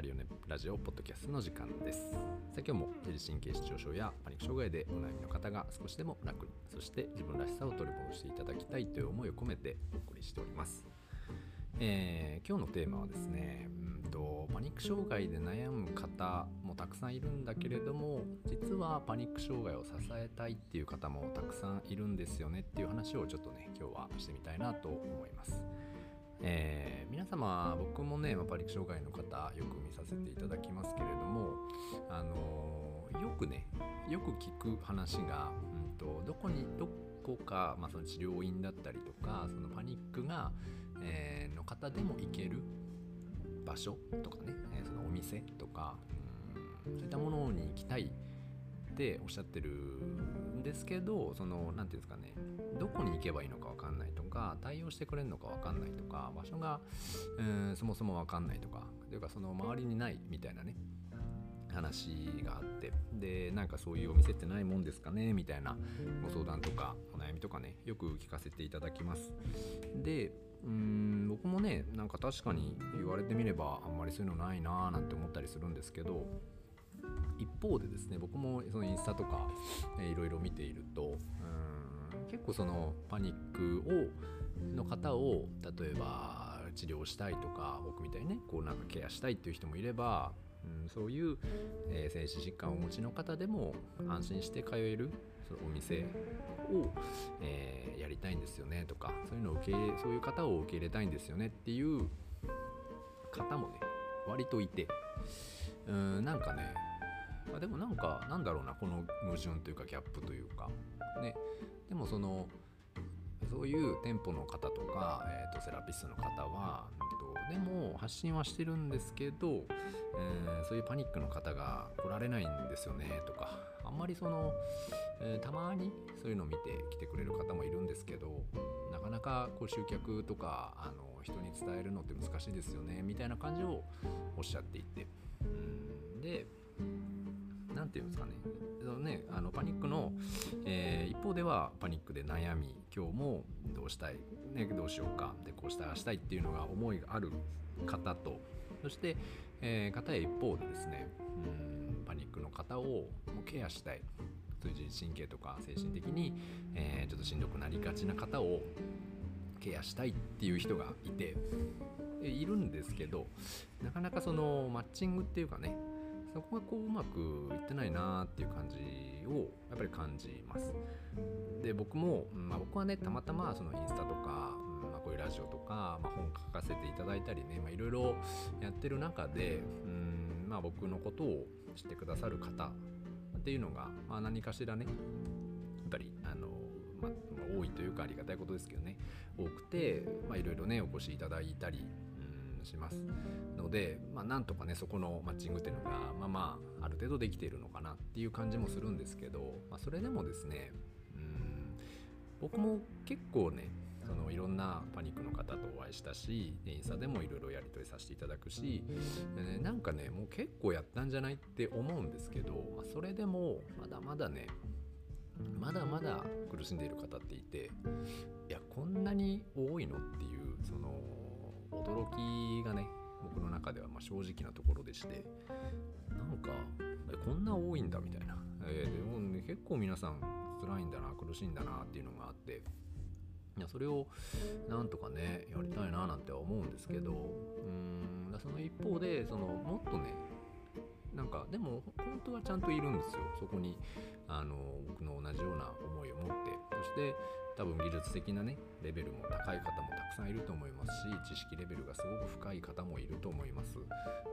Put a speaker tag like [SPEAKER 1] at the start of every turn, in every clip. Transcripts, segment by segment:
[SPEAKER 1] ハリオネラジオポッドキャストの時間ですさあ今日も自律神経失調症やパニック障害でお悩みの方が少しでも楽にそして自分らしさを取り戻していただきたいという思いを込めてお送りしておりますえー、今日のテーマはですね、うんと、パニック障害で悩む方もたくさんいるんだけれども実はパニック障害を支えたいっていう方もたくさんいるんですよねっていう話をちょっとね今日はしてみたいなと思います。えー、皆様僕もね、パニック障害の方よく見させていただきますけれども、あのー、よくねよく聞く話が、うんと、どこにどこか、まあ、その治療院だったりとかそのパニックが、えー、の方でも行ける場所とかね、えそのお店とか、うん、そういったものに行きたいっておっしゃってるんですけどその何て言うんですかねどこに行けばいいのか分かんないとか対応してくれるのか分かんないとか場所がうんそもそも分かんないとかというかその周りにないみたいなね話があってでなんかそういうお店ってないもんですかねみたいなご相談とかお悩みとかねよく聞かせていただきます。でうん僕もねなんか確かに言われてみればあんまりそういうのないなーなんて思ったりするんですけど一方でですね僕もそのインスタとかいろいろ見ているとうん結構そのパニックをの方を例えば治療したいとか僕みたいにねこうなんかケアしたいっていう人もいればうん、そういう、えー、精神疾患をお持ちの方でも安心して通えるそのお店を、えー、やりたいんですよねとかそういうのを受け入れそういう方を受け入れたいんですよねっていう方もね割といてうんなんかねあでもなんかなんだろうなこの矛盾というかギャップというか。ね。でもそのそういう店舗の方とか、えーと、セラピストの方は、えーと、でも発信はしてるんですけど、えー、そういうパニックの方が来られないんですよねとか。あんまりその、えー、たまにそういうのを見て来てくれる方もいるんですけどなかなかこう集客とかあの人に伝えるのって難しいですよねみたいな感じをおっしゃっていて。うん。で何て言うんですかね。そのねあのパニックの、えー、一方ではパニックで悩み今日もどうしたい、ね、どうしようか？でこうしたいあしたいっていうのが思いがある方とそして、えー、方へ一方でですねうんパニックの方をケアしたい。そういう自律神経とか精神的に、えー、ちょっとしんどくなりがちな方をケアしたいっていう人がいているんですけどなかなかそのマッチングっていうかねそこがこううまくいってないなっていう感じをやっぱり感じます。で僕も、まあ、僕はねたまたまそのインスタとか、まあ、こういうラジオとか、まあ、本書かせていただいたりねいろいろやってる中でうんまあ僕のことを知ってくださる方っていうのが、まあ、何かしらねやっぱりあのまあ、多いというかありがたいことですけどね多くていろいろねお越しいただいたりしますので、まあ、なんとかねそこのマッチングっていうのがまあまあある程度できているのかなっていう感じもするんですけど、まあ、それでもですねうん僕も結構ねそのいろんなパニックの方とお会いしたしインスタでもいろいろやり取りさせていただくし、ね、なんかねもう結構やったんじゃないって思うんですけど、まあ、それでもまだまだねまだまだ苦しんでいる方っていていやこんなに多いのっていうその驚きがね僕の中ではま正直なところでしてなんかこんな多いんだみたいな、えー、でも、ね、結構皆さん辛いんだな苦しいんだなっていうのがあっていやそれをなんとかねやりたいななんて思うんですけどうんその一方でそのもっとねなんかでも本当はちゃんといるんですよ。そこにあの僕の同じような思いを持って。そして多分技術的なねレベルも高い方もたくさんいると思いますし知識レベルがすごく深い方もいると思います。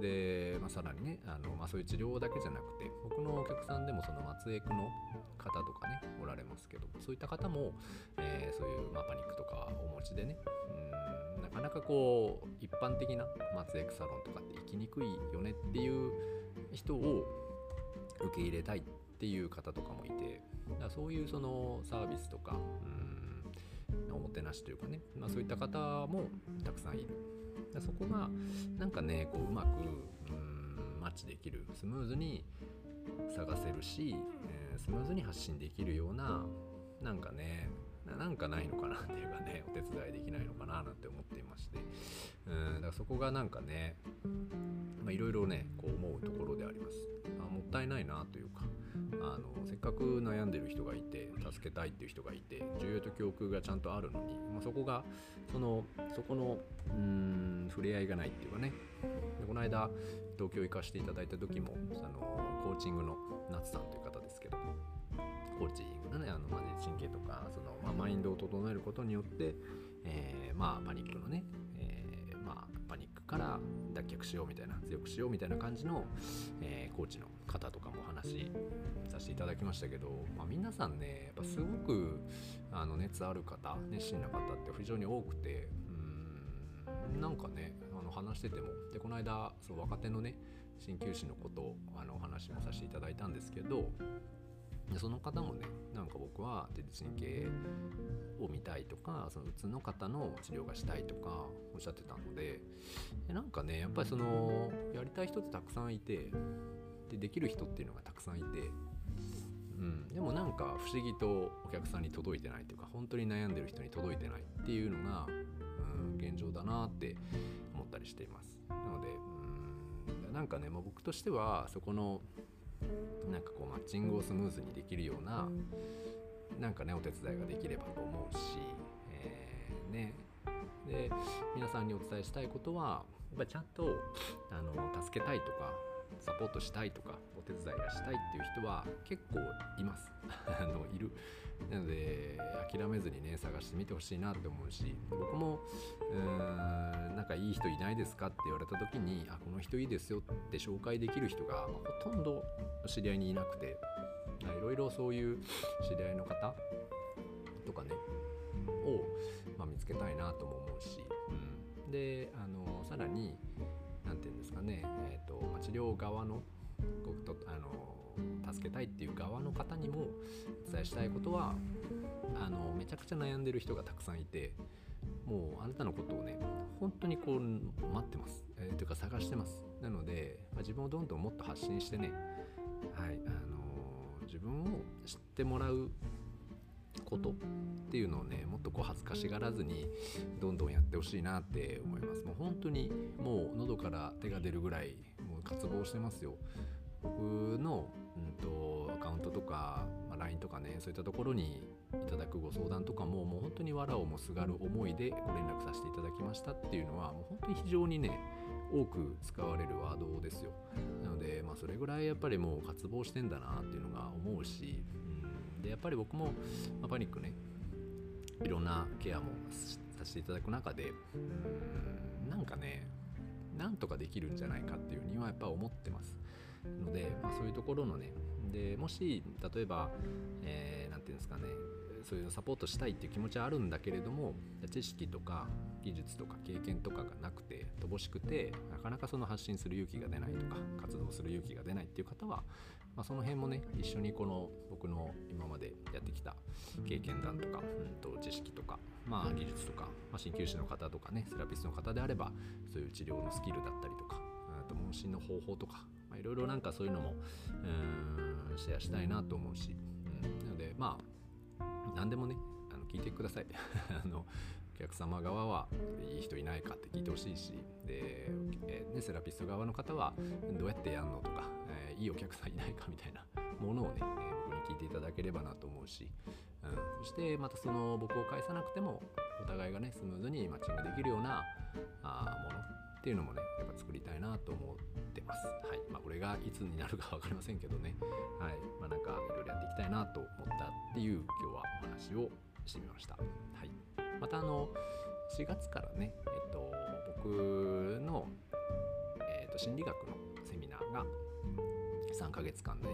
[SPEAKER 1] で、あ、さらにねあの、まあ、そういう治療だけじゃなくて僕のお客さんでもその松江区の方とかねおられますけどそういった方も、えー、そういう、まあ、パニックとかお持ちでねうんなかなかこう一般的な松江区サロンとかって行きにくいよねっていう人を受け入れたいっていう方とかもいてだそういうそのサービスとかうんおもてなしというかね、まあ、そういった方もたくさんいる。そこがなんかねこううまくマッチできるスムーズに探せるし、えー、スムーズに発信できるようななんかねなんかないのかなっていうかねお手伝いできないのかななんて思ってからそこがなんかねいろいろねこう思うところであります。あもったいないなというかあのせっかく悩んでる人がいて助けたいっていう人がいて重要と教訓がちゃんとあるのに、まあ、そこがそのそこのうん触れ合いがないっていうかね。でこの間東京行かせていただいた時もあのコーチングの夏さんという方ですけどコーチングのねあの、まあ、自律神経とかその、まあ、マインドを整えることによって、えー、まあパニックのね、えー、から脱却しようみたいな強くしようみたいな感じの、えー、コーチの方とかもお話させていただきましたけど、まあ、皆さんねやっぱすごくあの熱ある方熱心な方って非常に多くてうんなんかねあの話しててもでこの間そう若手のね鍼灸師のことあのお話もさせていただいたんですけどでその方もねなんか僕は自律神経を見たいとかそのうつの方の治療がしたいとかおっしゃってたのででなんかねやっぱりそのやりたい人ってたくさんいてでできる人っていうのがたくさんいて、うん、でもなんか不思議とお客さんに届いてないというか本当に悩んでる人に届いてないっていうのが、うん、現状だなって思ったりしています。なので、うん、なんかね、まあ、僕としてはそこのなんかこうマッチングをスムーズにできるようななんかねお手伝いができればと思うし、えー、ね。で皆さんにお伝えしたいことはやっぱりちゃんとあの助けたいとかサポートしたいとかお手伝いがしたいっていう人は結構います。あのいる。なので諦めずにね探してみてほしいなって思うし僕もうーんなんかいい人いないですかって言われた時にあこの人いいですよって紹介できる人が、まあ、ほとんど知り合いにいなくていろいろそういう知り合いの方とかねを、まあ、見つけたいなとも思うし、うん、であのさらにて言うんですかね、えーとま、治療側の僕とあの助けたいっていう側の方にもお伝えしたいことはあのめちゃくちゃ悩んでる人がたくさんいてもうあなたのことをね本当にこう待ってます、えー、というか探してます。なので、まあ、自分をどんどんもっと発信してねはいあの自分を知ってもらうことっていうのをねもっとこう恥ずかしがらずにどんどんやってほしいなって思います。もう本当にもう喉から手が出るぐらいもう渇望してますよ。僕の、うんと、アカウントとか、まあ、LINE とかねそういったところにいただくご相談とかももう本当に藁をもすがる思いでご連絡させていただきましたっていうのはもう本当に非常にね多く使われるワードですよ。なので、まあ、それぐらいやっぱりもう渇望してんだなっていうのが思うし、うん、でやっぱり僕も、まあ、パニックねいろんなケアもさせていただく中でうんなんかねなんとかできるんじゃないかっていうにはやっぱ思ってますので、まあ、そういうところのねでもし例えば何、えー、て言うんですかねそういうのサポートしたいっていう気持ちはあるんだけれども知識とか技術とか経験とかがなくて乏しくてなかなかその発信する勇気が出ないとか活動する勇気が出ないっていう方は、まあ、その辺もね一緒にこの僕の今までやってきた経験談とか、うん、と知識とか、まあ、技術とか、まあ、鍼灸師の方とかねセラピストの方であればそういう治療のスキルだったりとかあと問診の方法とかいろいろなんかそういうのもうんシェアしたいなと思うし、うん、なのでまあ何でもねあの聞いてください。あのお客様側はいい人いないかって聞いてほしいしで、えー、ね、セラピスト側の方はどうやってやんのとか、いいお客さんいないかみたいなものをね、えー、僕に聞いていただければなと思うし、うん、そしてまたその僕を返さなくてもお互いがねスムーズにマッチングできるようなあものっていうのもねやっぱ作りたいなと思ってます。はい。まあ、これがいつになるか分かりませんけどね、はい。まあ、なんかいろいろやっていきたいなと思ったっていう今日はお話をしてみました。はい、またあの4月からね、えっと、僕の、えっと、心理学のセミナーが3ヶ月間で、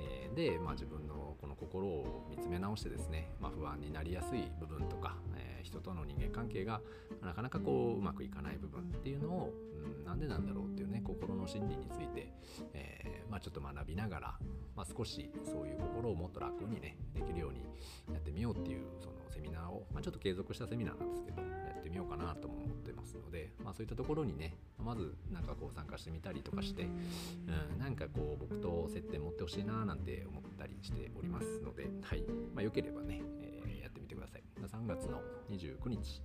[SPEAKER 1] えー、で、まあ、自分のこの心を見つめ直してですね、まあ、不安になりやすい部分とか、えー、人との人間関係がなかなかこううまくいかない部分っていうのを、うん、なんでなんだろうっていうね心の心理について、えー、まあ、ちょっと学びながら、まあ、少しそういう心をもっと楽にねできるようにやってみようっていうそのセミナーを、まあ、ちょっと継続したセミナーなんですけどやってみようかなとも思ってますので、まあ、そういったところにねまずなんかこう参加してみたりとかして、うん、なんかこう僕と接点持ってほしいななんて思ったりしておりますので、はいまあ、よければね、えー、やってみてください。3月の29日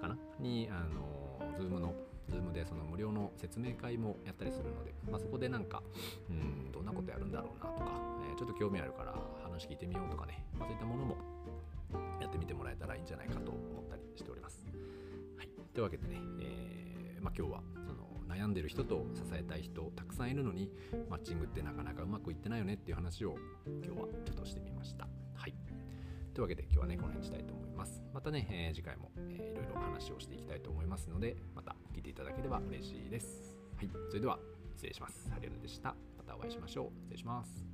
[SPEAKER 1] かな？にあの Zoom の Zoom でその無料の説明会もやったりするので、まあ、そこでなんかうんどんなことやるんだろうなとか、えー、ちょっと興味あるから話聞いてみようとかね、まあ、そういったものもやってみてもらえたらいいんじゃないかと思ったりしております。はい、というわけでね、えーまあ、今日はその悩んでる人と支えたい人たくさんいるのにマッチングってなかなかうまくいってないよねっていう話を今日はちょっとしてみました。はい。というわけで今日はねこの辺にしたいと思います。またね、えー、次回も、えー、いろいろ話をしていきたいと思いますのでまた聞いていただければ嬉しいです。はい。それでは失礼します。ハリルでした。またお会いしましょう。失礼します。